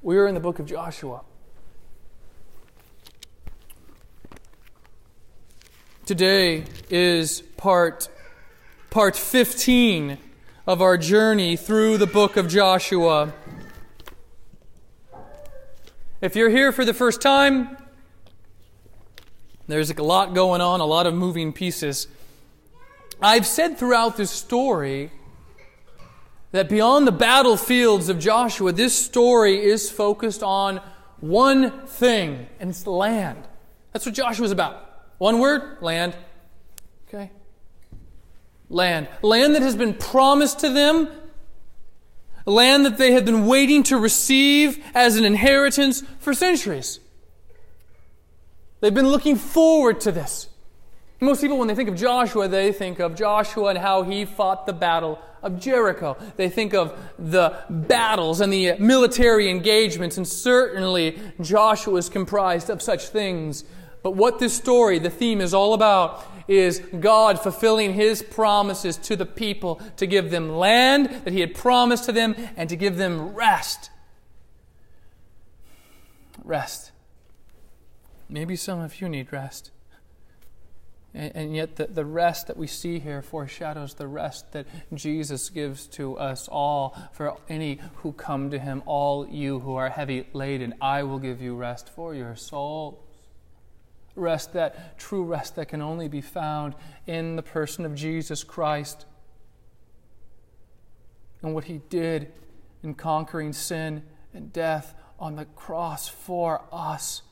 We are in the book of Joshua. Today is part part 15 of our journey through the book of Joshua. If you're here for the first time, there's a lot going on, a lot of moving pieces. I've said throughout this story that beyond the battlefields of Joshua, this story is focused on one thing, and it's land. That's what Joshua's about. One word land. Okay? Land. Land that has been promised to them. Land that they have been waiting to receive as an inheritance for centuries. They've been looking forward to this. Most people, when they think of Joshua, they think of Joshua and how he fought the battle of Jericho. They think of the battles and the military engagements, and certainly Joshua is comprised of such things. But what this story, the theme is all about, is God fulfilling His promises to the people to give them land that He had promised to them and to give them rest. Rest. Maybe some of you need rest. And, and yet, the, the rest that we see here foreshadows the rest that Jesus gives to us all. For any who come to Him, all you who are heavy laden, I will give you rest for your soul rest, that true rest that can only be found in the person of Jesus Christ and what he did in conquering sin and death on the cross for us.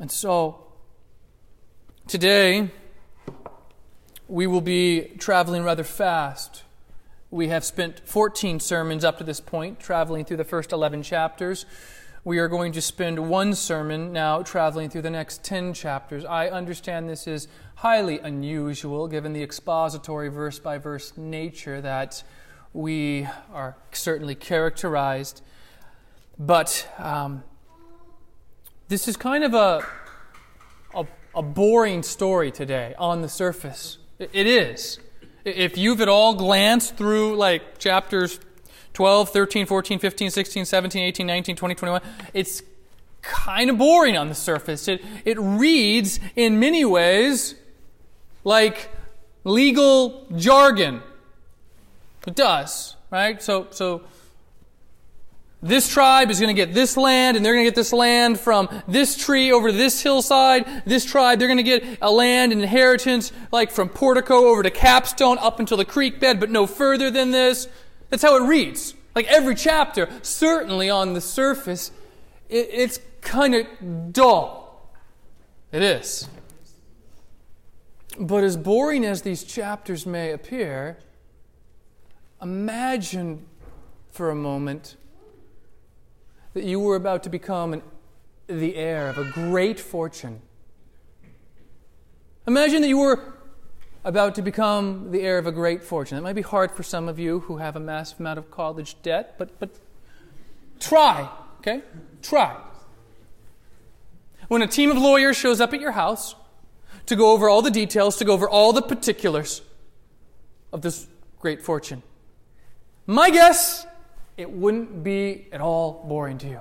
And so, today, we will be traveling rather fast. We have spent 14 sermons up to this point, traveling through the first 11 chapters. We are going to spend one sermon now traveling through the next 10 chapters. I understand this is highly unusual given the expository verse by verse nature that we are certainly characterized. But um, this is kind of a, a, boring story today on the surface. It is. If you've at all glanced through like chapters 12, 13, 14, 15, 16, 17, 18, 19, 20, 21. It's kind of boring on the surface. It, it reads in many ways like legal jargon. It does, right? So, so this tribe is going to get this land, and they're going to get this land from this tree over this hillside. This tribe, they're going to get a land, an inheritance, like from Portico over to Capstone, up until the creek bed, but no further than this. That's how it reads. Like every chapter, certainly on the surface, it, it's kind of dull. It is. But as boring as these chapters may appear, imagine for a moment that you were about to become an, the heir of a great fortune. Imagine that you were about to become the heir of a great fortune. It might be hard for some of you who have a massive amount of college debt, but, but try, okay? Try. When a team of lawyers shows up at your house to go over all the details, to go over all the particulars of this great fortune, my guess, it wouldn't be at all boring to you.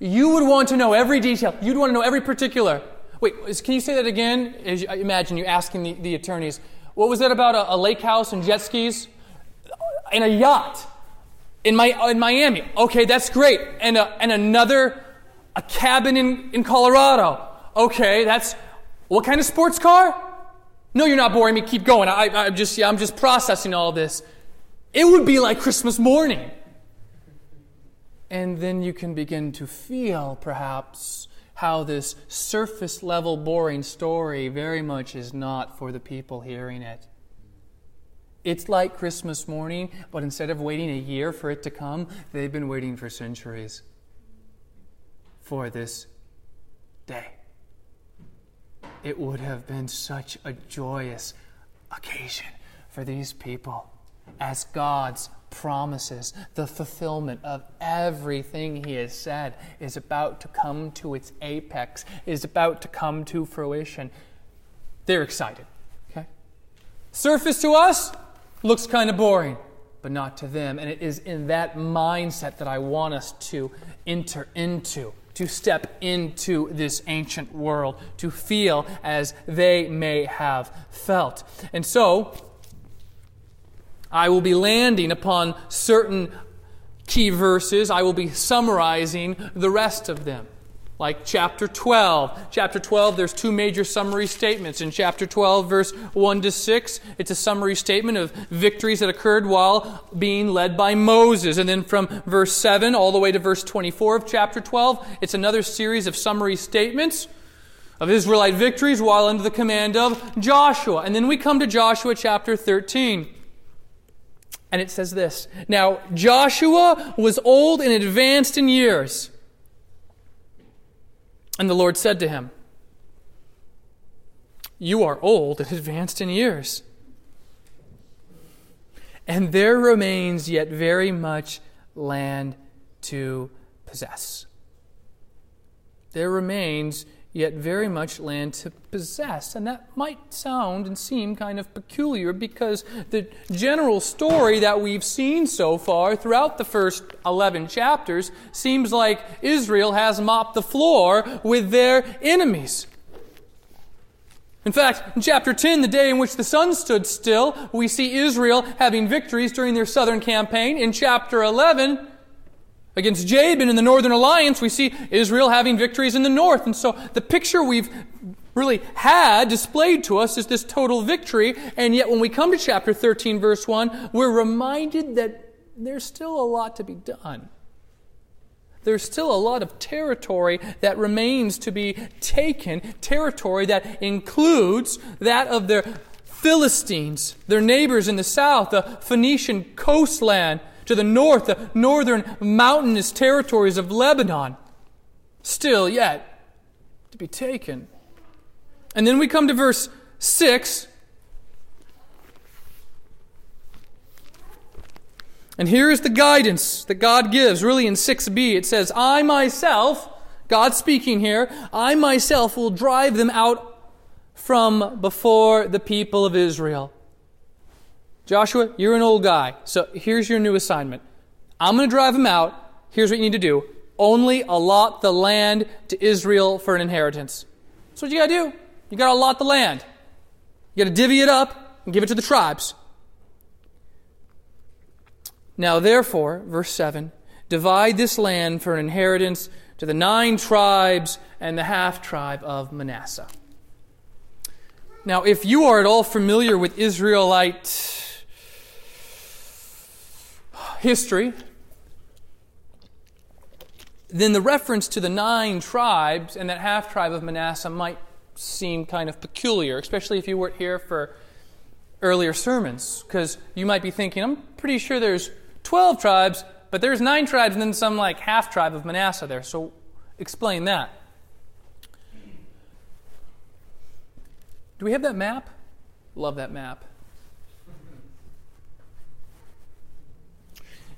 You would want to know every detail. You'd want to know every particular. Wait, can you say that again? I imagine you asking the, the attorneys, what was that about a, a, lake house and jet skis? And a yacht in, my, in Miami. Okay, that's great. And, a, and another, a cabin in, in Colorado. Okay, that's, what kind of sports car? No, you're not boring me. Keep going. I, I'm, just, yeah, I'm just processing all this. It would be like Christmas morning. And then you can begin to feel, perhaps, how this surface level, boring story very much is not for the people hearing it. It's like Christmas morning, but instead of waiting a year for it to come, they've been waiting for centuries for this day. It would have been such a joyous occasion for these people as God's promises, the fulfillment of everything he has said is about to come to its apex, is about to come to fruition. They're excited. Okay? Surface to us looks kind of boring. but not to them. And it is in that mindset that I want us to enter into, to step into this ancient world, to feel as they may have felt. And so, I will be landing upon certain key verses. I will be summarizing the rest of them like chapter 12. Chapter 12, there's two major summary statements. In chapter 12, verse 1 to 6, it's a summary statement of victories that occurred while being led by Moses. And then from verse 7 all the way to verse 24 of chapter 12, it's another series of summary statements of Israelite victories while under the command of Joshua. And then we come to Joshua chapter 13. And it says this Now, Joshua was old and advanced in years. And the Lord said to him, You are old and advanced in years. And there remains yet very much land to possess. There remains yet very much land to possess. And that might sound and seem kind of peculiar because the general story that we've seen so far throughout the first 11 chapters seems like Israel has mopped the floor with their enemies. In fact, in chapter 10, the day in which the sun stood still, we see Israel having victories during their southern campaign. In chapter 11, Against Jabin in the Northern Alliance, we see Israel having victories in the north. And so the picture we've really had displayed to us is this total victory. And yet when we come to chapter 13, verse 1, we're reminded that there's still a lot to be done. There's still a lot of territory that remains to be taken, territory that includes that of their Philistines, their neighbors in the south, the Phoenician coastland, to the north, the northern mountainous territories of Lebanon, still yet to be taken. And then we come to verse 6. And here is the guidance that God gives, really in 6b. It says, I myself, God speaking here, I myself will drive them out from before the people of Israel. Joshua, you're an old guy, so here's your new assignment. I'm going to drive them out. Here's what you need to do only allot the land to Israel for an inheritance. That's what you got to do. You got to allot the land. You got to divvy it up and give it to the tribes. Now, therefore, verse 7 divide this land for an inheritance to the nine tribes and the half tribe of Manasseh. Now, if you are at all familiar with Israelite history, then the reference to the nine tribes and that half tribe of Manasseh might seem kind of peculiar, especially if you weren't here for earlier sermons, because you might be thinking, I'm pretty sure there's 12 tribes, but there's nine tribes and then some like half tribe of Manasseh there. So explain that. Do we have that map? Love that map.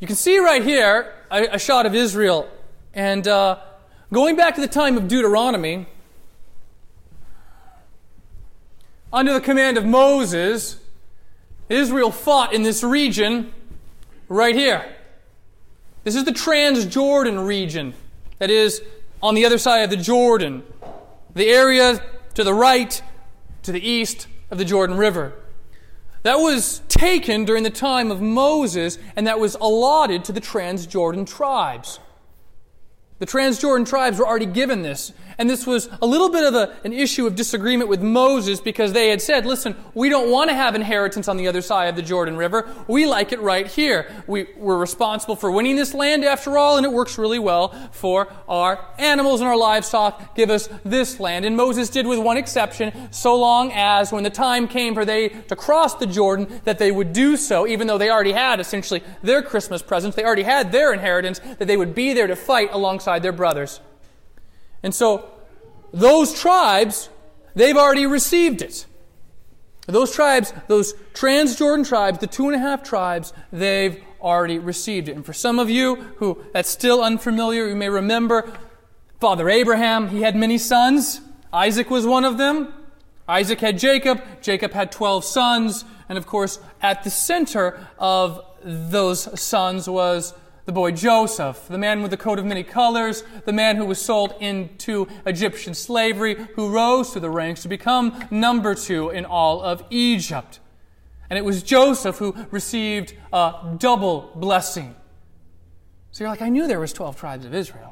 You can see right here a, a shot of Israel. And uh, going back to the time of Deuteronomy, under the command of Moses, Israel fought in this region right here. This is the Transjordan region, that is, on the other side of the Jordan, the area to the right, to the east of the Jordan River. That was taken during the time of Moses, and that was allotted to the Transjordan tribes. The Transjordan tribes were already given this. And this was a little bit of a, an issue of disagreement with Moses because they had said, listen, we don't want to have inheritance on the other side of the Jordan River. We like it right here. We, we're responsible for winning this land after all, and it works really well for our animals and our livestock. Give us this land. And Moses did with one exception, so long as when the time came for they to cross the Jordan, that they would do so, even though they already had essentially their Christmas presents, they already had their inheritance, that they would be there to fight alongside alongside their brothers. And so, those tribes, they've already received it. Those tribes, those Transjordan tribes, the two and a half tribes, they've already received it. And for some of you who that's still unfamiliar, you may remember Father Abraham, he had many sons. Isaac was one of them. Isaac had Jacob. Jacob had 12 sons. And of course, at the center of those sons was the boy Joseph, the man with the coat of many colors, the man who was sold into Egyptian slavery, who rose through the ranks to become number two in all of Egypt. And it was Joseph who received a double blessing. So you're like, I knew there was 12 tribes of Israel.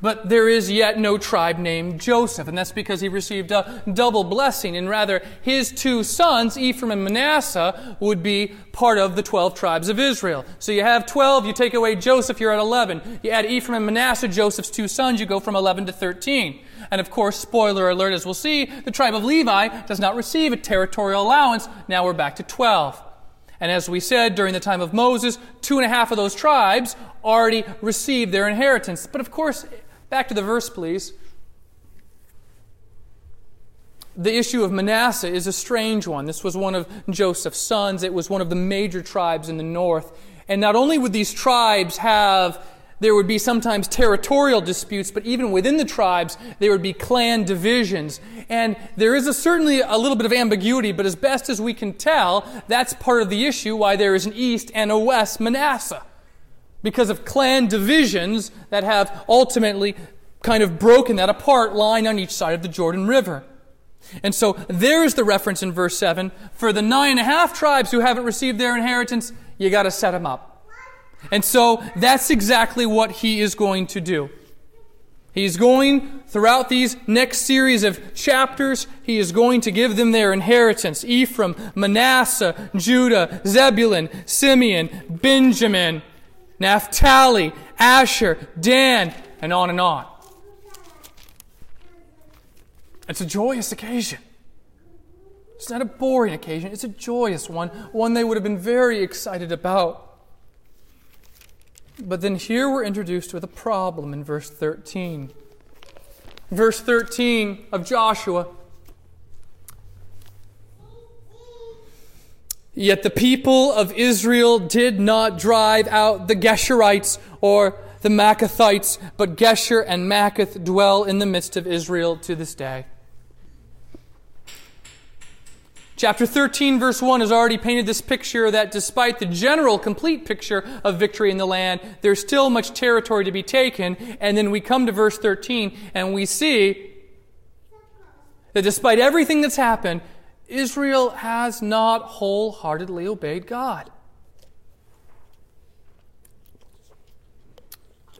But there is yet no tribe named Joseph, and that's because he received a double blessing, and rather his two sons, Ephraim and Manasseh, would be part of the 12 tribes of Israel. So you have 12, you take away Joseph, you're at 11. You add Ephraim and Manasseh, Joseph's two sons, you go from 11 to 13. And of course, spoiler alert, as we'll see, the tribe of Levi does not receive a territorial allowance. Now we're back to 12. And as we said during the time of Moses, two and a half of those tribes already received their inheritance. But of course, Back to the verse, please. The issue of Manasseh is a strange one. This was one of Joseph's sons. It was one of the major tribes in the north. And not only would these tribes have, there would be sometimes territorial disputes, but even within the tribes, there would be clan divisions. And there is a, certainly a little bit of ambiguity, but as best as we can tell, that's part of the issue why there is an east and a west Manasseh because of clan divisions that have ultimately kind of broken that apart, lying on each side of the Jordan River. And so there's the reference in verse 7. For the nine and a half tribes who haven't received their inheritance, you got to set them up. And so that's exactly what he is going to do. He's going, throughout these next series of chapters, he is going to give them their inheritance Ephraim, Manasseh, Judah, Zebulun, Simeon, Benjamin. Naphtali, Asher, Dan, and on and on. It's a joyous occasion. It's not a boring occasion, it's a joyous one, one they would have been very excited about. But then here we're introduced with a problem in verse 13. Verse 13 of Joshua Yet the people of Israel did not drive out the Geshurites or the Maacathites, but Geshur and Maacath dwell in the midst of Israel to this day. Chapter 13, verse 1 has already painted this picture that despite the general complete picture of victory in the land, there's still much territory to be taken. And then we come to verse 13 and we see that despite everything that's happened, Israel has not wholeheartedly obeyed God.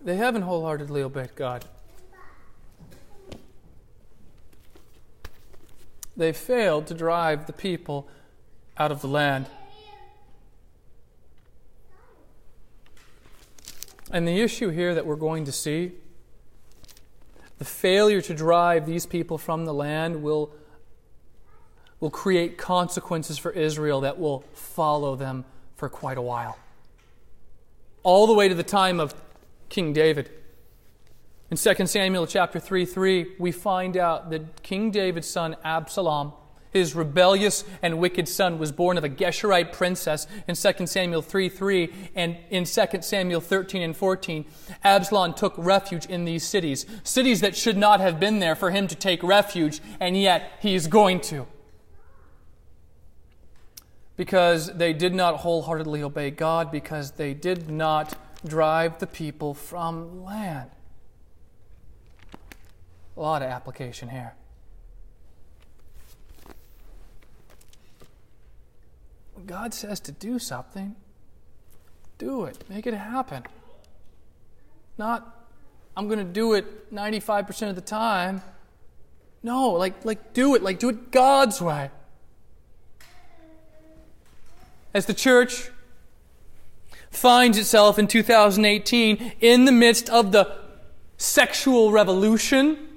They haven't wholeheartedly obeyed God. They failed to drive the people out of the land. And the issue here that we're going to see, the failure to drive these people from the land will will create consequences for Israel that will follow them for quite a while. All the way to the time of King David. In 2 Samuel chapter 3 3, we find out that King David's son Absalom, his rebellious and wicked son, was born of a Geshurite princess in 2 Samuel 3 3. And in 2 Samuel 13 and 14, Absalom took refuge in these cities. Cities that should not have been there for him to take refuge, and yet he is going to because they did not wholeheartedly obey God, because they did not drive the people from land. A lot of application here. When God says to do something, do it. Make it happen. Not, I'm going to do it 95% of the time. No, like, like do it. Like do it God's way as the church finds itself in 2018 in the midst of the sexual revolution.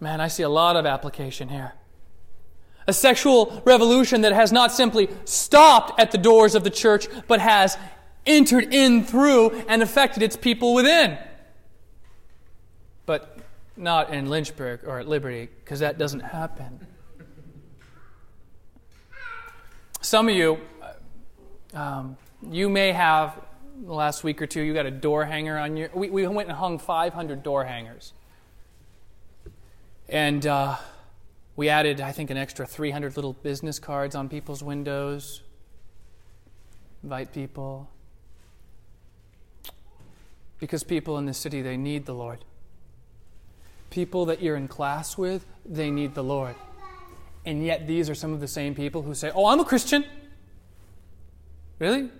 Man, I see a lot of application here. A sexual revolution that has not simply stopped at the doors of the church, but has entered in through and affected its people within. But not in Lynchburg or at Liberty, because that doesn't happen. Some of you, um, you may have, the last week or two, you got a door hanger on your. We, we went and hung 500 door hangers. And uh, we added, I think, an extra 300 little business cards on people's windows. invite people. Because people in the city, they need the Lord. People that you're in class with, they need the Lord. And yet, these are some of the same people who say, Oh, I'm a Christian. Really?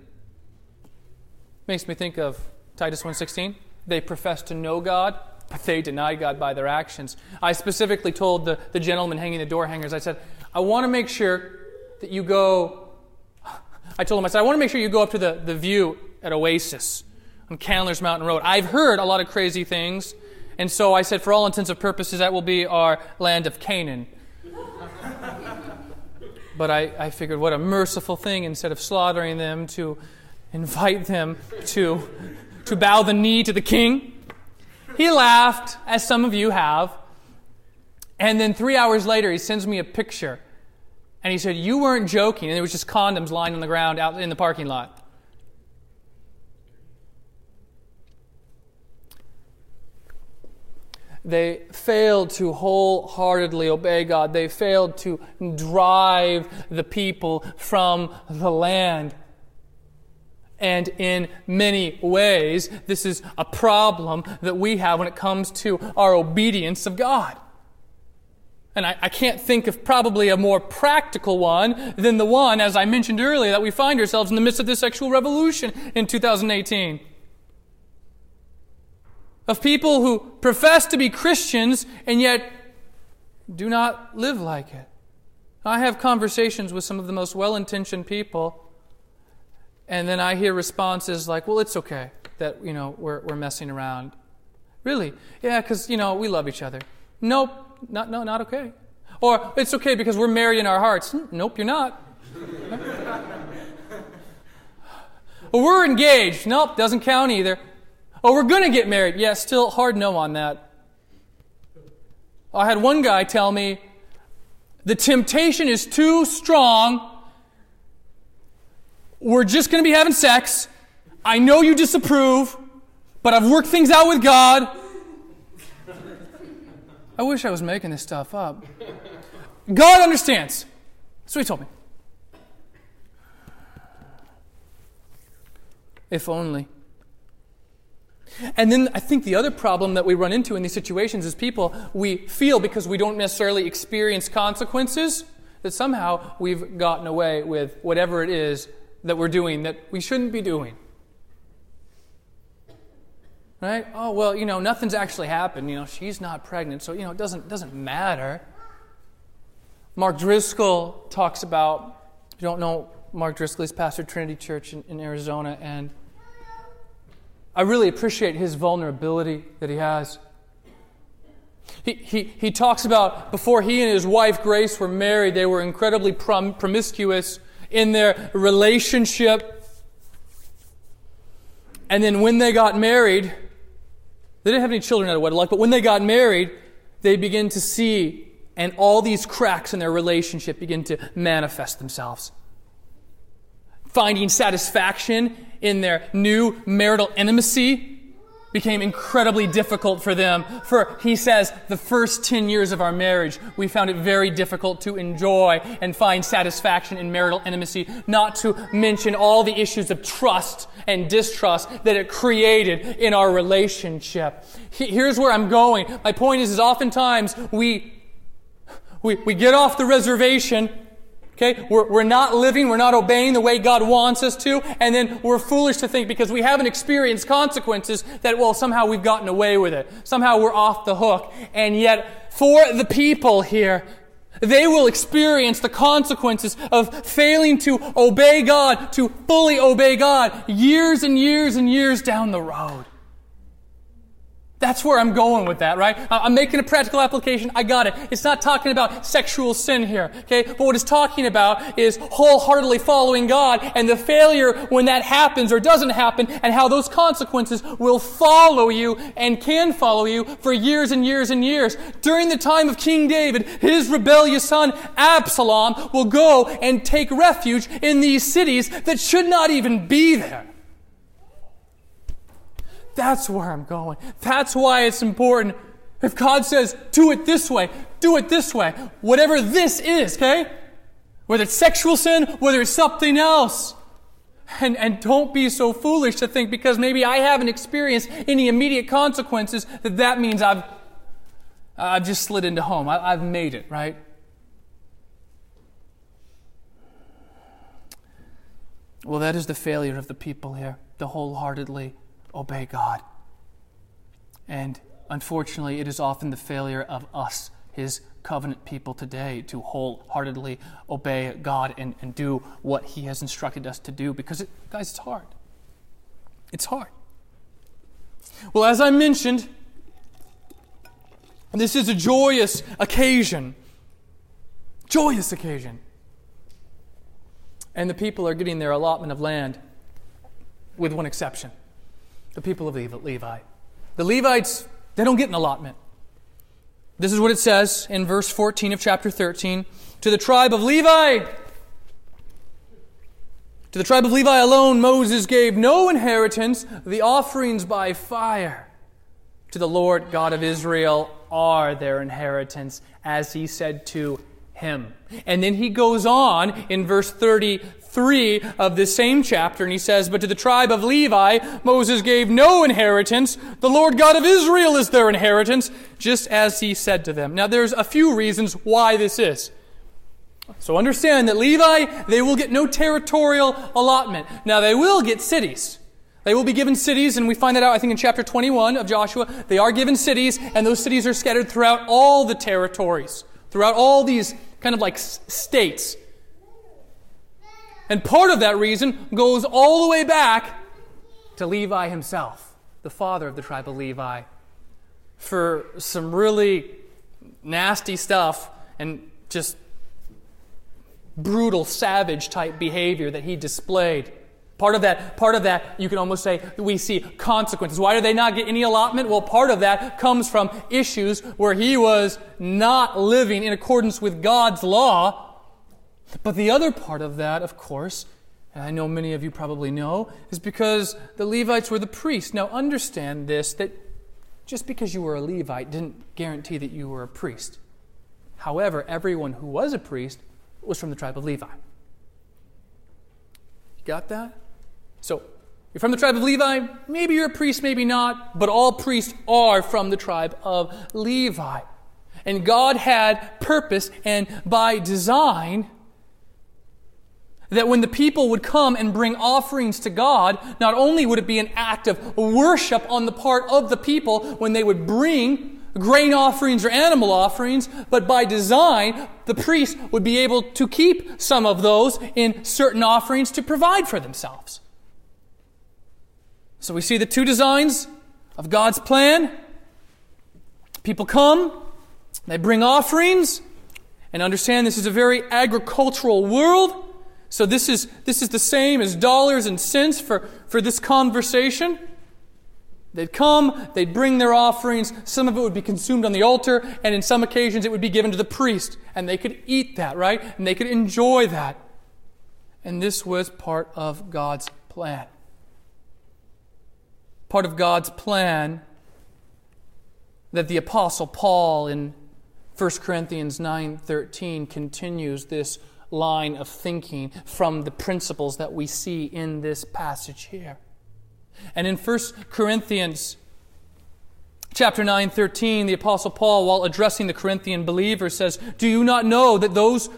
Makes me think of Titus 1:16. They profess to know God, but they deny God by their actions. I specifically told the, the gentleman hanging the door hangers, I said, I want to make sure that you go. I told him, I said, I want to make sure you go up to the, the view at Oasis on Candler's Mountain Road. I've heard a lot of crazy things, and so I said, for all intents and purposes, that will be our land of Canaan. But I, I figured, what a merciful thing instead of slaughtering them to invite them to, to bow the knee to the king. He laughed, as some of you have. And then three hours later, he sends me a picture. And he said, You weren't joking. And it was just condoms lying on the ground out in the parking lot. They failed to wholeheartedly obey God. They failed to drive the people from the land. And in many ways, this is a problem that we have when it comes to our obedience of God. And I, I, can't think of probably a more practical one than the one, as I mentioned earlier, that we find ourselves in the midst of this sexual revolution in 2018. Of people who profess to be Christians and yet do not live like it. I have conversations with some of the most well intentioned people and then I hear responses like, well, it's okay that, you know, we're, we're messing around. Really? Yeah, because, you know, we love each other. Nope, not, no, not okay. Or it's okay because we're married in our hearts. Nope, you're not. well, we're engaged. Nope, doesn't count either. Oh, we're going to get married. Yeah, still hard no on that. I had one guy tell me the temptation is too strong we're just going to be having sex. I know you disapprove, but I've worked things out with God. I wish I was making this stuff up. God understands. What he told me. If only. And then I think the other problem that we run into in these situations is people, we feel because we don't necessarily experience consequences, that somehow we've gotten away with whatever it is that we're doing that we shouldn't be doing. Right? Oh, well, you know, nothing's actually happened. You know, she's not pregnant, so, you know, it doesn't, doesn't matter. Mark Driscoll talks about, if you don't know, Mark Driscoll is pastor Trinity Church in, in Arizona, and I really appreciate his vulnerability that he has. He, he, he talks about before he and his wife Grace were married, they were incredibly prom- promiscuous in their relationship. And then when they got married, they didn't have any children out of wedlock, but when they got married, they begin to see, and all these cracks in their relationship begin to manifest themselves. Finding satisfaction in their new marital intimacy became incredibly difficult for them. For, he says, the first 10 years of our marriage, we found it very difficult to enjoy and find satisfaction in marital intimacy, not to mention all the issues of trust and distrust that it created in our relationship. Here's where I'm going. My point is, is oftentimes we, we, we get off the reservation Okay? We're, we're not living, we're not obeying the way God wants us to, and then we're foolish to think because we haven't experienced consequences that, well, somehow we've gotten away with it. Somehow we're off the hook. And yet, for the people here, they will experience the consequences of failing to obey God, to fully obey God, years and years and years down the road. That's where I'm going with that, right? I'm making a practical application. I got it. It's not talking about sexual sin here, okay? But what it's talking about is wholeheartedly following God and the failure when that happens or doesn't happen and how those consequences will follow you and can follow you for years and years and years. During the time of King David, his rebellious son Absalom will go and take refuge in these cities that should not even be there. That's where I'm going. That's why it's important. If God says, do it this way, do it this way, whatever this is, okay? Whether it's sexual sin, whether it's something else. And, and don't be so foolish to think because maybe I haven't experienced any immediate consequences that that means I've, I've just slid into home. I, I've made it, right? Well, that is the failure of the people here to wholeheartedly obey God. And unfortunately, it is often the failure of us, His covenant people today, to wholeheartedly obey God and, and do what He has instructed us to do because, it, guys, it's hard. It's hard. Well, as I mentioned, this is a joyous occasion. Joyous occasion. And the people are getting their allotment of land, with one exception the people of Levi. The Levites, they don't get an allotment. This is what it says in verse 14 of chapter 13 To the tribe of Levi, to the tribe of Levi alone, Moses gave no inheritance, the offerings by fire. To the Lord God of Israel are their inheritance, as he said to him. And then he goes on in verse 33 of this same chapter, and he says, But to the tribe of Levi, Moses gave no inheritance. The Lord God of Israel is their inheritance, just as he said to them. Now, there's a few reasons why this is. So understand that Levi, they will get no territorial allotment. Now, they will get cities. They will be given cities, and we find that out, I think, in chapter 21 of Joshua. They are given cities, and those cities are scattered throughout all the territories, throughout all these kind of like states. And part of that reason goes all the way back to Levi himself, the father of the tribe of Levi, for some really nasty stuff and just brutal, savage type behavior that he displayed. Part of that, part of that, you can almost say we see consequences. Why do they not get any allotment? Well, part of that comes from issues where he was not living in accordance with God's law. But the other part of that, of course, and I know many of you probably know, is because the Levites were the priests. Now understand this that just because you were a Levite didn't guarantee that you were a priest. However, everyone who was a priest was from the tribe of Levi. You got that? So, you're from the tribe of Levi, maybe you're a priest, maybe not, but all priests are from the tribe of Levi. And God had purpose and by design that when the people would come and bring offerings to God, not only would it be an act of worship on the part of the people when they would bring grain offerings or animal offerings, but by design, the priest would be able to keep some of those in certain offerings to provide for themselves. So we see the two designs of God's plan. People come, they bring offerings, and understand this is a very agricultural world. So this is, this is the same as dollars and cents for, for this conversation. They'd come, they'd bring their offerings. Some of it would be consumed on the altar, and in some occasions it would be given to the priest. And they could eat that, right? And they could enjoy that. And this was part of God's plan part of God's plan that the apostle Paul in 1 Corinthians 9:13 continues this line of thinking from the principles that we see in this passage here. And in 1 Corinthians chapter 9:13 the apostle Paul while addressing the Corinthian believers says, "Do you not know that those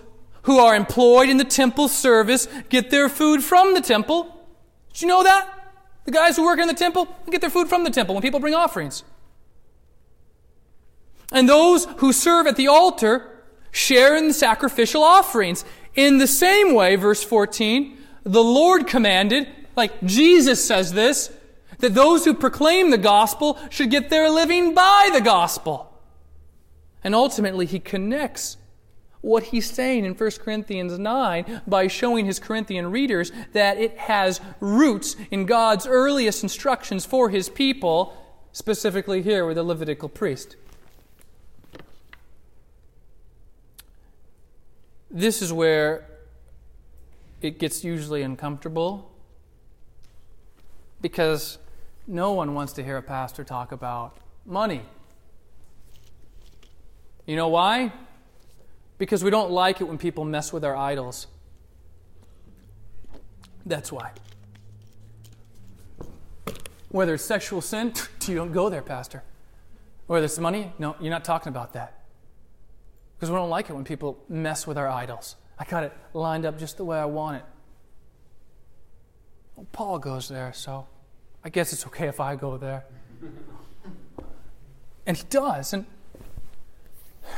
who are employed in the temple service get their food from the temple?" Did you know that? The guys who work in the temple get their food from the temple when people bring offerings. And those who serve at the altar share in the sacrificial offerings. In the same way, verse 14, the Lord commanded, like Jesus says this, that those who proclaim the gospel should get their living by the gospel. And ultimately, he connects what he's saying in 1 Corinthians 9 by showing his Corinthian readers that it has roots in God's earliest instructions for his people, specifically here with the Levitical priest. This is where it gets usually uncomfortable because no one wants to hear a pastor talk about money. You know why? because we don't like it when people mess with our idols. That's why. Whether it's sexual sin, you don't go there, Pastor. Whether it's money, no, you're not talking about that. Because we don't like it when people mess with our idols. I got it lined up just the way I want it. Well, Paul goes there, so I guess it's okay if I go there. and he does. And,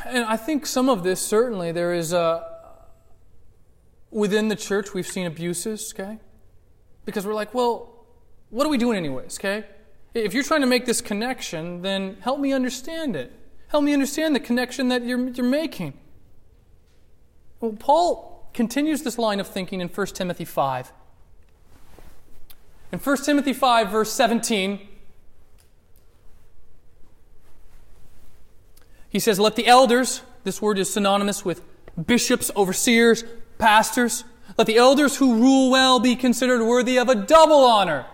and I think some of this, certainly, there is a. Within the church, we've seen abuses, okay? Because we're like, well, what are we doing, anyways, okay? If you're trying to make this connection, then help me understand it. Help me understand the connection that you're, you're making. Well, Paul continues this line of thinking in 1 Timothy 5. In 1 Timothy 5, verse 17, he says, Let the elders, this word is synonymous with bishops, overseers, pastors, let the elders who rule well be considered worthy of a double honor,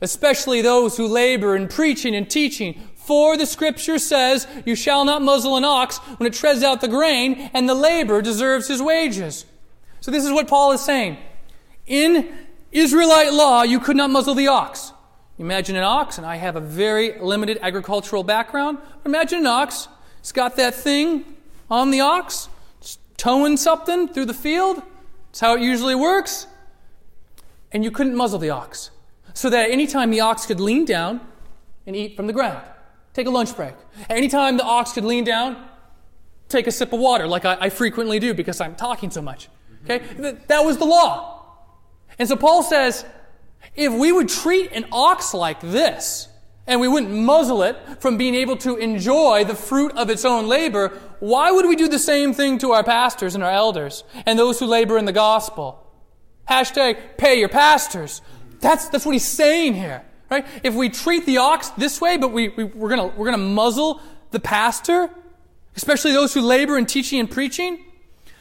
especially those who labor in preaching and teaching. For the scripture says, You shall not muzzle an ox when it treads out the grain, and the labor deserves his wages. So this is what Paul is saying. In Israelite law, you could not muzzle the ox. Imagine an ox, and I have a very limited agricultural background. Imagine an ox. It's got that thing on the ox, towing something through the field. That's how it usually works. And you couldn't muzzle the ox. So that anytime the ox could lean down and eat from the ground, take a lunch break. Anytime the ox could lean down, take a sip of water, like I, I frequently do because I'm talking so much. Okay? That was the law. And so Paul says, if we would treat an ox like this, and we wouldn't muzzle it from being able to enjoy the fruit of its own labor, why would we do the same thing to our pastors and our elders and those who labor in the gospel? Hashtag pay your pastors. That's, that's what he's saying here, right? If we treat the ox this way, but we, we, we're gonna, we're gonna muzzle the pastor, especially those who labor in teaching and preaching,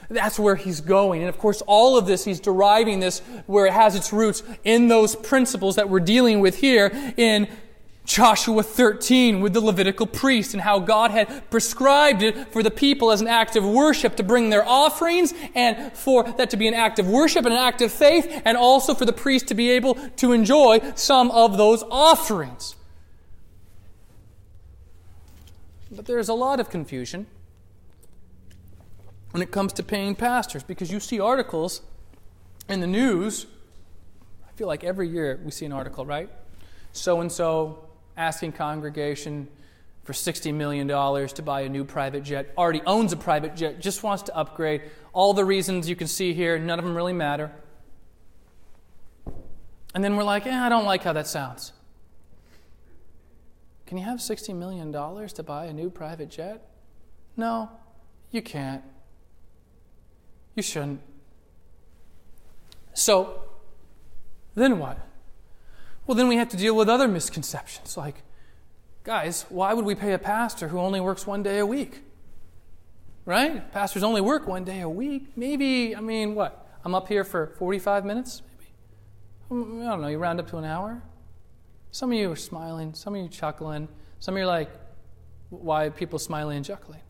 that's where he's going. And of course, all of this, he's deriving this where it has its roots in those principles that we're dealing with here in Joshua 13 with the Levitical priest and how God had prescribed it for the people as an act of worship to bring their offerings and for that to be an act of worship and an act of faith and also for the priest to be able to enjoy some of those offerings. But there's a lot of confusion when it comes to paying pastors because you see articles in the news. I feel like every year we see an article, right? So and so asking congregation for $60 million to buy a new private jet, already owns a private jet, just wants to upgrade. All the reasons you can see here, none of them really matter. And then we're like, eh, I don't like how that sounds. Can you have $60 million to buy a new private jet? No, you can't. You shouldn't. So, then what? Well, then we have to deal with other misconceptions like, guys, why would we pay a pastor who only works one day a week? Right? Pastors only work one day a week. Maybe, I mean, what? I'm up here for 45 minutes, maybe? Mm, I don't know, you round up to an hour? Some of you are smiling, some of you chuckling, some of you are like, why people smiling and chuckling?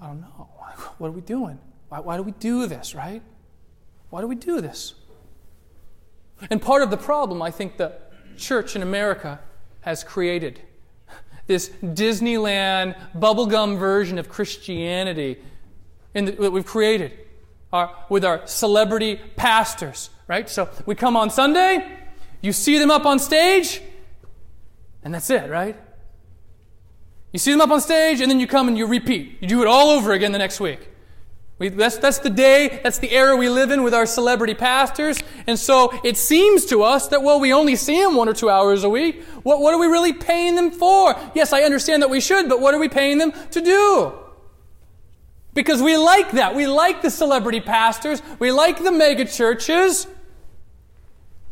I don't know. What are we doing? Why, why do we do this, right? Why do we do this? And part of the problem, I think, the church in America has created this Disneyland bubblegum version of Christianity the, that we've created our, with our celebrity pastors, right? So we come on Sunday, you see them up on stage, and that's it, right? You see them up on stage, and then you come and you repeat. You do it all over again the next week. We, that's, that's the day, that's the era we live in with our celebrity pastors. And so it seems to us that, well, we only see them one or two hours a week. What, what are we really paying them for? Yes, I understand that we should, but what are we paying them to do? Because we like that. We like the celebrity pastors. We like the mega churches.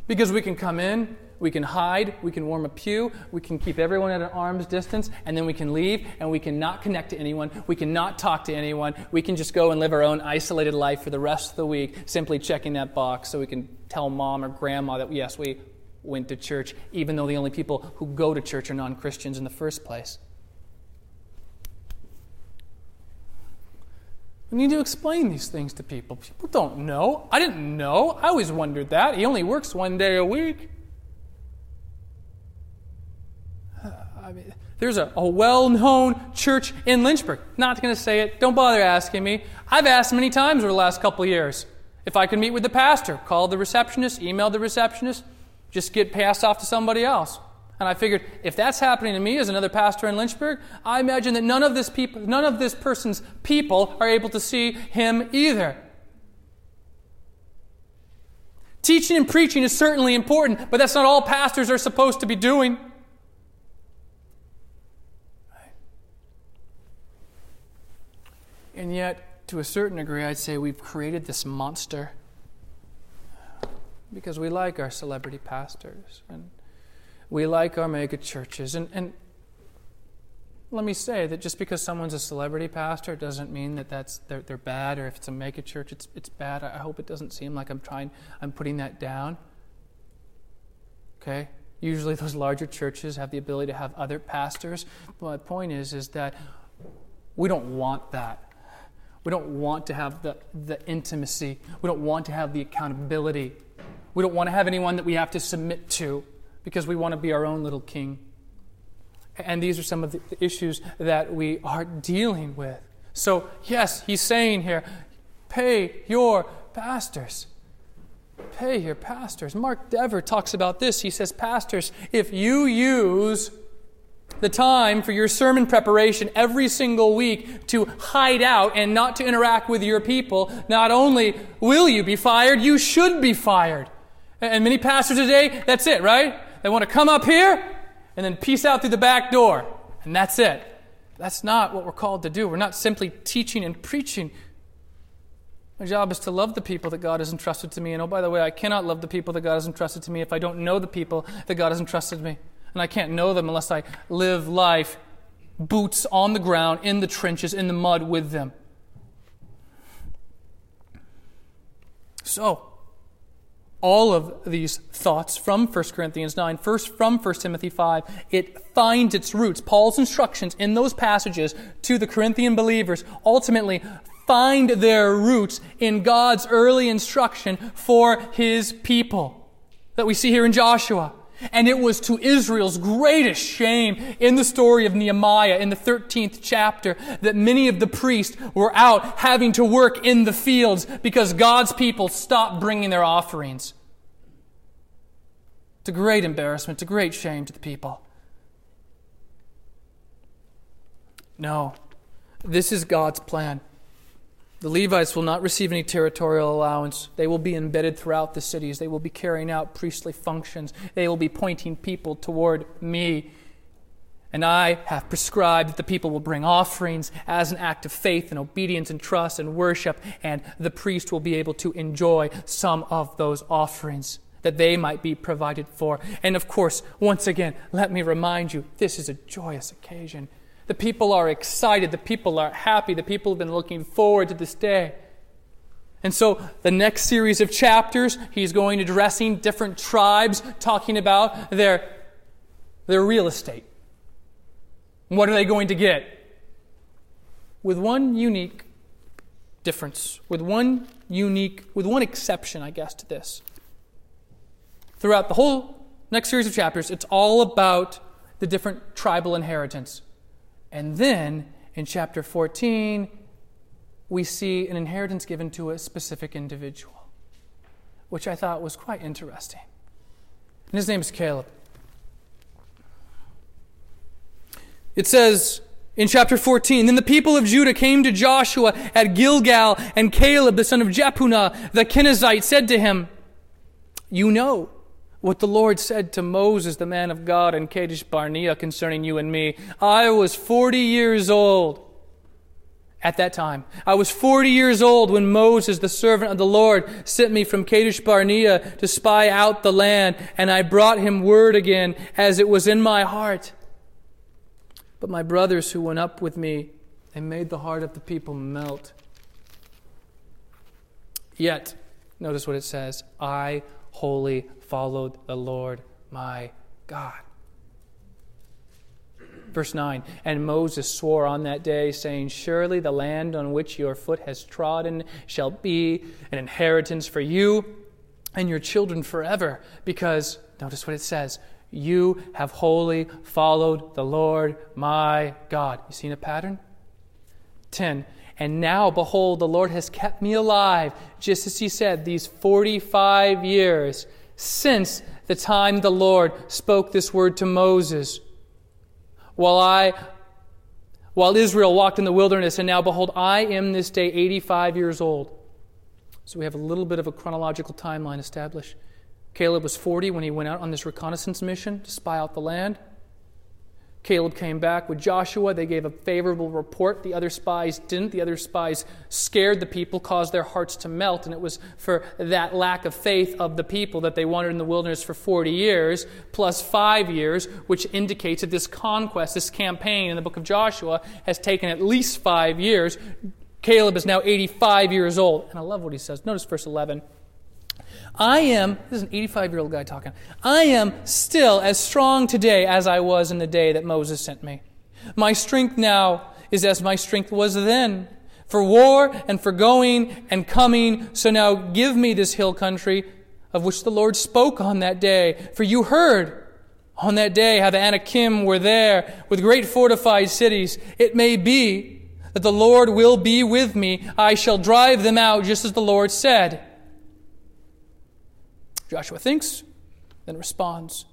Because we can come in we can hide, we can warm a pew, we can keep everyone at an arm's distance, and then we can leave and we can not connect to anyone, we can not talk to anyone, we can just go and live our own isolated life for the rest of the week, simply checking that box so we can tell mom or grandma that yes, we went to church, even though the only people who go to church are non Christians in the first place. We need to explain these things to people. People don't know. I didn't know. I always wondered that. He only works one day a week. I mean, there's a, a well known church in Lynchburg. Not going to say it. Don't bother asking me. I've asked many times over the last couple years if I could meet with the pastor. Call the receptionist, email the receptionist, just get passed off to somebody else. And I figured if that's happening to me as another pastor in Lynchburg, I imagine that none of this people, none of this person's people are able to see him either. Teaching and preaching is certainly important, but that's not all pastors are supposed to be doing. And yet, to a certain degree, I'd say we've created this monster because we like our celebrity pastors and we like our mega churches. And, and let me say that just because someone's a celebrity pastor doesn't mean that that's they're, they're bad or if it's a mega church it's, it's bad. I hope it doesn't seem like i'm trying i'm putting that down. Okay? Usually those larger churches have the ability to have other pastors but my point is is that we don't want that we don't want to have the, the intimacy we don't want to have the accountability we don't want to have anyone that we have to submit to because we want to be our own little king and these are some of the issues that we are dealing with. So, yes, he's saying here pay your pastors. Pay your pastors. Mark Dever talks about this. He says, Pastors, if you use the time for your sermon preparation every single week to hide out and not to interact with your people, not only will you be fired, you should be fired. And many pastors today, that's it, right? They want to come up here and then peace out through the back door. And that's it. That's not what we're called to do. We're not simply teaching and preaching. My job is to love the people that God has entrusted to me. And oh, by the way, I cannot love the people that God has entrusted to me if I don't know the people that God has entrusted me. And I can't know them unless I live life boots on the ground, in the trenches, in the mud with them. So, all of these thoughts from 1 Corinthians 9, first from 1 Timothy 5. It finds its roots. Paul's instructions in those passages to the Corinthian believers ultimately find their roots in God's early instruction for his people that we see here in Joshua. And it was to Israel's greatest shame in the story of Nehemiah in the 13th chapter that many of the priests were out having to work in the fields because God's people stopped bringing their offerings. It's a great embarrassment, it's a great shame to the people. No, this is God's plan. The Levites will not receive any territorial allowance. They will be embedded throughout the cities. They will be carrying out priestly functions. They will be pointing people toward me. And I have prescribed that the people will bring offerings as an act of faith and obedience and trust and worship, and the priest will be able to enjoy some of those offerings that they might be provided for. And of course, once again, let me remind you this is a joyous occasion. The people are excited. The people are happy. The people have been looking forward to this day. And so, the next series of chapters, he's going to addressing different tribes, talking about their, their real estate. What are they going to get? With one unique difference, with one unique, with one exception, I guess, to this. Throughout the whole next series of chapters, it's all about the different tribal inheritance. And then in chapter 14, we see an inheritance given to a specific individual, which I thought was quite interesting. And his name is Caleb. It says in chapter 14 Then the people of Judah came to Joshua at Gilgal, and Caleb, the son of Jephunneh, the Kenizzite, said to him, You know what the Lord said to Moses, the man of God, in Kadesh Barnea concerning you and me. I was 40 years old at that time. I was 40 years old when Moses, the servant of the Lord, sent me from Kadesh Barnea to spy out the land, and I brought him word again as it was in my heart. But my brothers who went up with me, they made the heart of the people melt. Yet, notice what it says I wholly followed the Lord my God. Verse 9 And Moses swore on that day, saying, Surely the land on which your foot has trodden shall be an inheritance for you and your children forever, because, notice what it says, You have wholly followed the Lord my God. You seen a pattern? 10. And now, behold, the Lord has kept me alive, just as he said, these 45 years since the time the Lord spoke this word to Moses. While I while Israel walked in the wilderness, and now behold, I am this day 85 years old. So we have a little bit of a chronological timeline established. Caleb was 40 when he went out on this reconnaissance mission to spy out the land. Caleb came back with Joshua. They gave a favorable report. The other spies didn't. The other spies scared the people, caused their hearts to melt. And it was for that lack of faith of the people that they wandered in the wilderness for 40 years, plus five years, which indicates that this conquest, this campaign in the book of Joshua, has taken at least five years. Caleb is now 85 years old. And I love what he says. Notice verse 11. I am, this is an 85 year old guy talking, I am still as strong today as I was in the day that Moses sent me. My strength now is as my strength was then for war and for going and coming. So now give me this hill country of which the Lord spoke on that day. For you heard on that day how the Anakim were there with great fortified cities. It may be that the Lord will be with me. I shall drive them out just as the Lord said. Joshua thinks, then responds.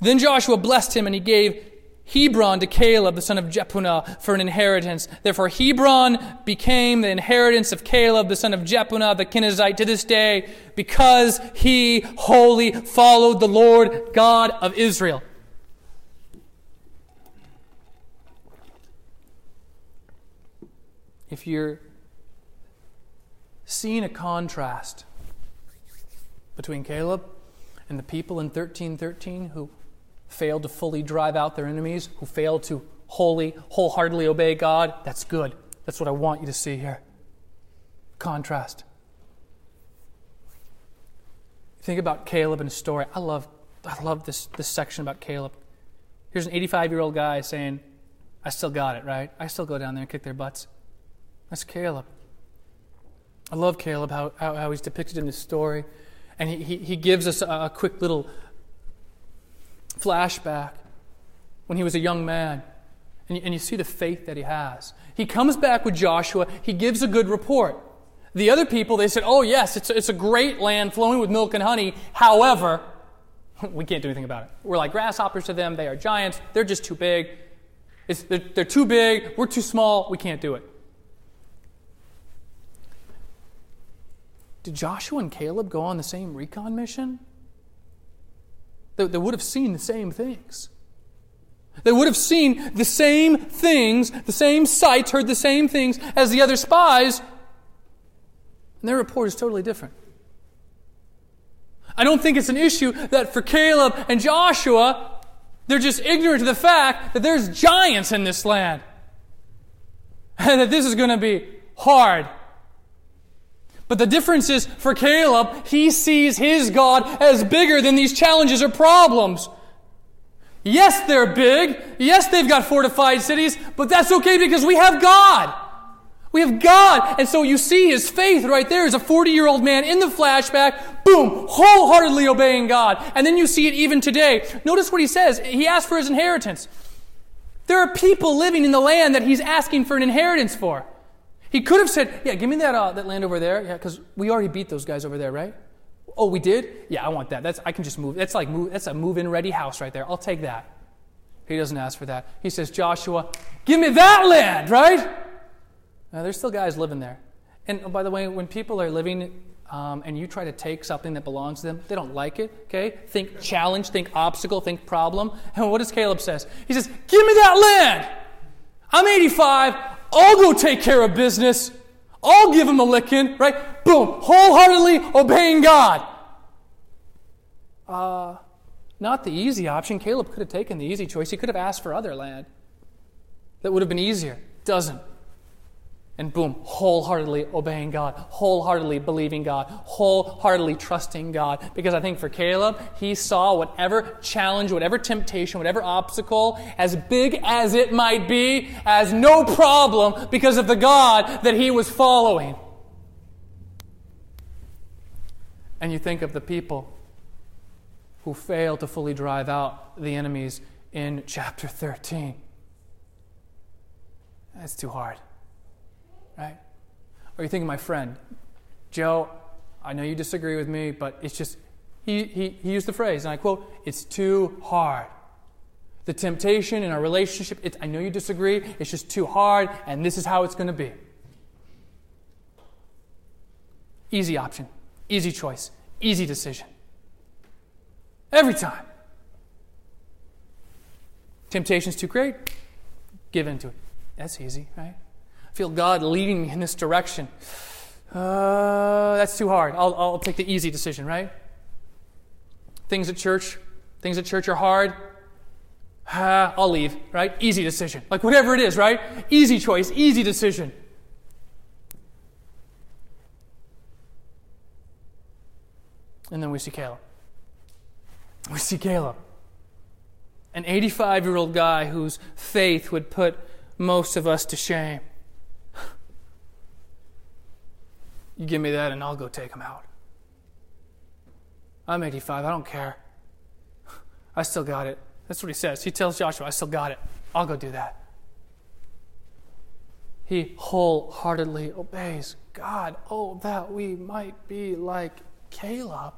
Then Joshua blessed him and he gave Hebron to Caleb, the son of Jephunneh, for an inheritance. Therefore, Hebron became the inheritance of Caleb, the son of Jephunneh, the Kenizzite, to this day, because he wholly followed the Lord God of Israel. If you're seeing a contrast between Caleb and the people in 1313 who failed to fully drive out their enemies, who failed to wholly, wholeheartedly obey God. That's good. That's what I want you to see here. Contrast. Think about Caleb and his story. I love, I love this, this section about Caleb. Here's an 85 year old guy saying, I still got it, right? I still go down there and kick their butts. That's Caleb. I love Caleb, how, how, how he's depicted in this story. And he, he, he gives us a, quick little flashback when he was a young man. And you, and you see the faith that he has. He comes back with Joshua, he gives a good report. The other people, they said, Oh, yes, it's, it's a great land flowing with milk and honey. However, we can't do anything about it. We're like grasshoppers to them. They are giants. They're just too big. They're, they're too big. We're too small. We can't do it. Did Joshua and Caleb go on the same recon mission? They, they would have seen the same things. They would have seen the same things, the same sights, heard the same things as the other spies, and their report is totally different. I don't think it's an issue that for Caleb and Joshua, they're just ignorant to the fact that there's giants in this land. And that this is going to be hard but the difference is for Caleb, he sees his God as bigger than these challenges or problems. Yes, they're big. Yes, they've got fortified cities, but that's okay because we have God. We have God. And so you see his faith right there as a 40 year old man in the flashback, boom, wholeheartedly obeying God. And then you see it even today. Notice what he says. He asked for his inheritance. There are people living in the land that he's asking for an inheritance for. He could have said, Yeah, give me that, uh, that land over there. Yeah, because we already beat those guys over there, right? Oh, we did? Yeah, I want that. That's, I can just move. That's like move, that's a move in ready house right there. I'll take that. He doesn't ask for that. He says, Joshua, give me that land, right? Now, there's still guys living there. And oh, by the way, when people are living um, and you try to take something that belongs to them, they don't like it, okay? Think challenge, think obstacle, think problem. And what does Caleb says? He says, Give me that land! I'm 85. I'll go take care of business. I'll give him a licking, right? Boom, wholeheartedly obeying God. Uh, not the easy option. Caleb could have taken the easy choice. He could have asked for other land. That would have been easier. Doesn't and boom, wholeheartedly obeying God, wholeheartedly believing God, wholeheartedly trusting God. Because I think for Caleb, he saw whatever challenge, whatever temptation, whatever obstacle, as big as it might be, as no problem because of the God that he was following. And you think of the people who fail to fully drive out the enemies in chapter 13. That's too hard? Or you think of my friend, Joe, I know you disagree with me, but it's just, he, he, he used the phrase, and I quote, it's too hard. The temptation in our relationship, it, I know you disagree, it's just too hard, and this is how it's going to be. Easy option, easy choice, easy decision. Every time. Temptation's too great, give in to it. That's easy, right? Feel God leading in this direction. Uh, that's too hard. I'll, I'll take the easy decision, right? Things at church, things at church are hard. Uh, I'll leave, right? Easy decision. Like whatever it is, right? Easy choice, easy decision. And then we see Caleb. We see Caleb, an 85 year old guy whose faith would put most of us to shame. You give me that and I'll go take him out. I'm 85. I don't care. I still got it. That's what he says. He tells Joshua, I still got it. I'll go do that. He wholeheartedly obeys God. Oh, that we might be like Caleb.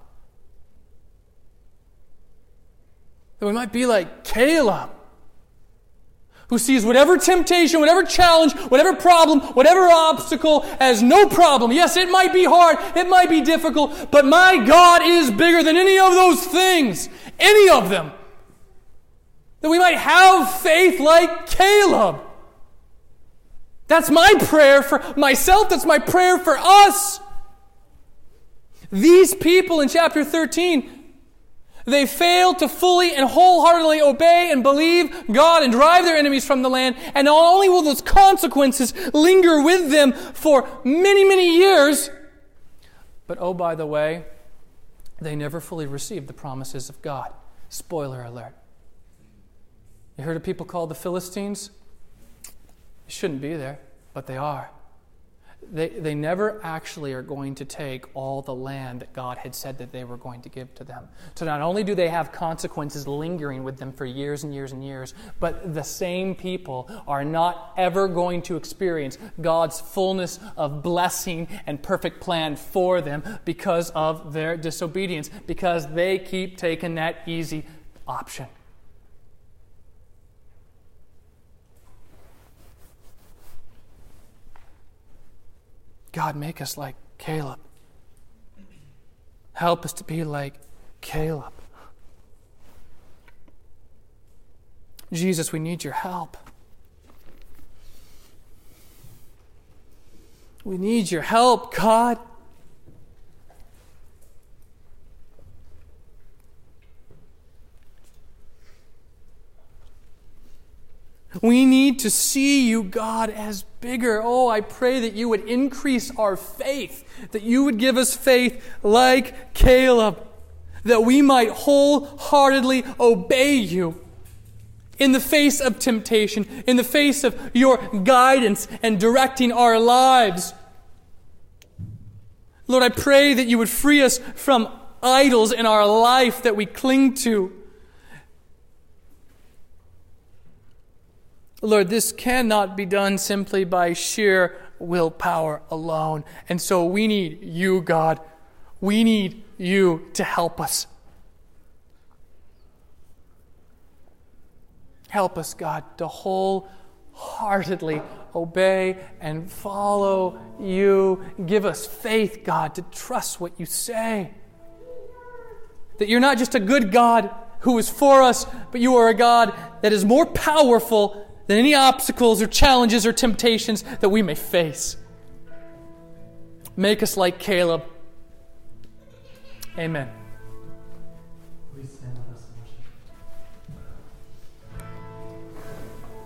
That we might be like Caleb, who sees whatever temptation, whatever challenge, whatever problem, whatever obstacle as no problem. Yes, it might be hard, it might be difficult, but my God is bigger than any of those things, any of them. That we might have faith like Caleb. That's my prayer for myself, that's my prayer for us. These people in chapter 13 they failed to fully and wholeheartedly obey and believe God and drive their enemies from the land. And not only will those consequences linger with them for many, many years, but oh, by the way, they never fully received the promises of God. Spoiler alert. You heard of people called the Philistines? They shouldn't be there, but they are they, they never actually are going to take all the land that God had said that they were going to give to them. So not only do they have consequences lingering with them for years and years and years, but the same people are not ever going to experience God's fullness of blessing and perfect plan for them because of their disobedience, because they keep taking that easy option. God, make us like Caleb. Help us to be like Caleb. Jesus, we need your help. We need your help, God. We need to see you, God, as bigger. Oh, I pray that you would increase our faith, that you would give us faith like Caleb, that we might wholeheartedly obey you in the face of temptation, in the face of your guidance and directing our lives. Lord, I pray that you would free us from idols in our life that we cling to. Lord, this cannot be done simply by sheer willpower alone. And so we need you, God. We need you to help us. Help us, God, to wholeheartedly obey and follow you. Give us faith, God, to trust what you say. That you're not just a good God who is for us, but you are a God that is more powerful than any obstacles or challenges or temptations that we may face. Make us like Caleb. Amen.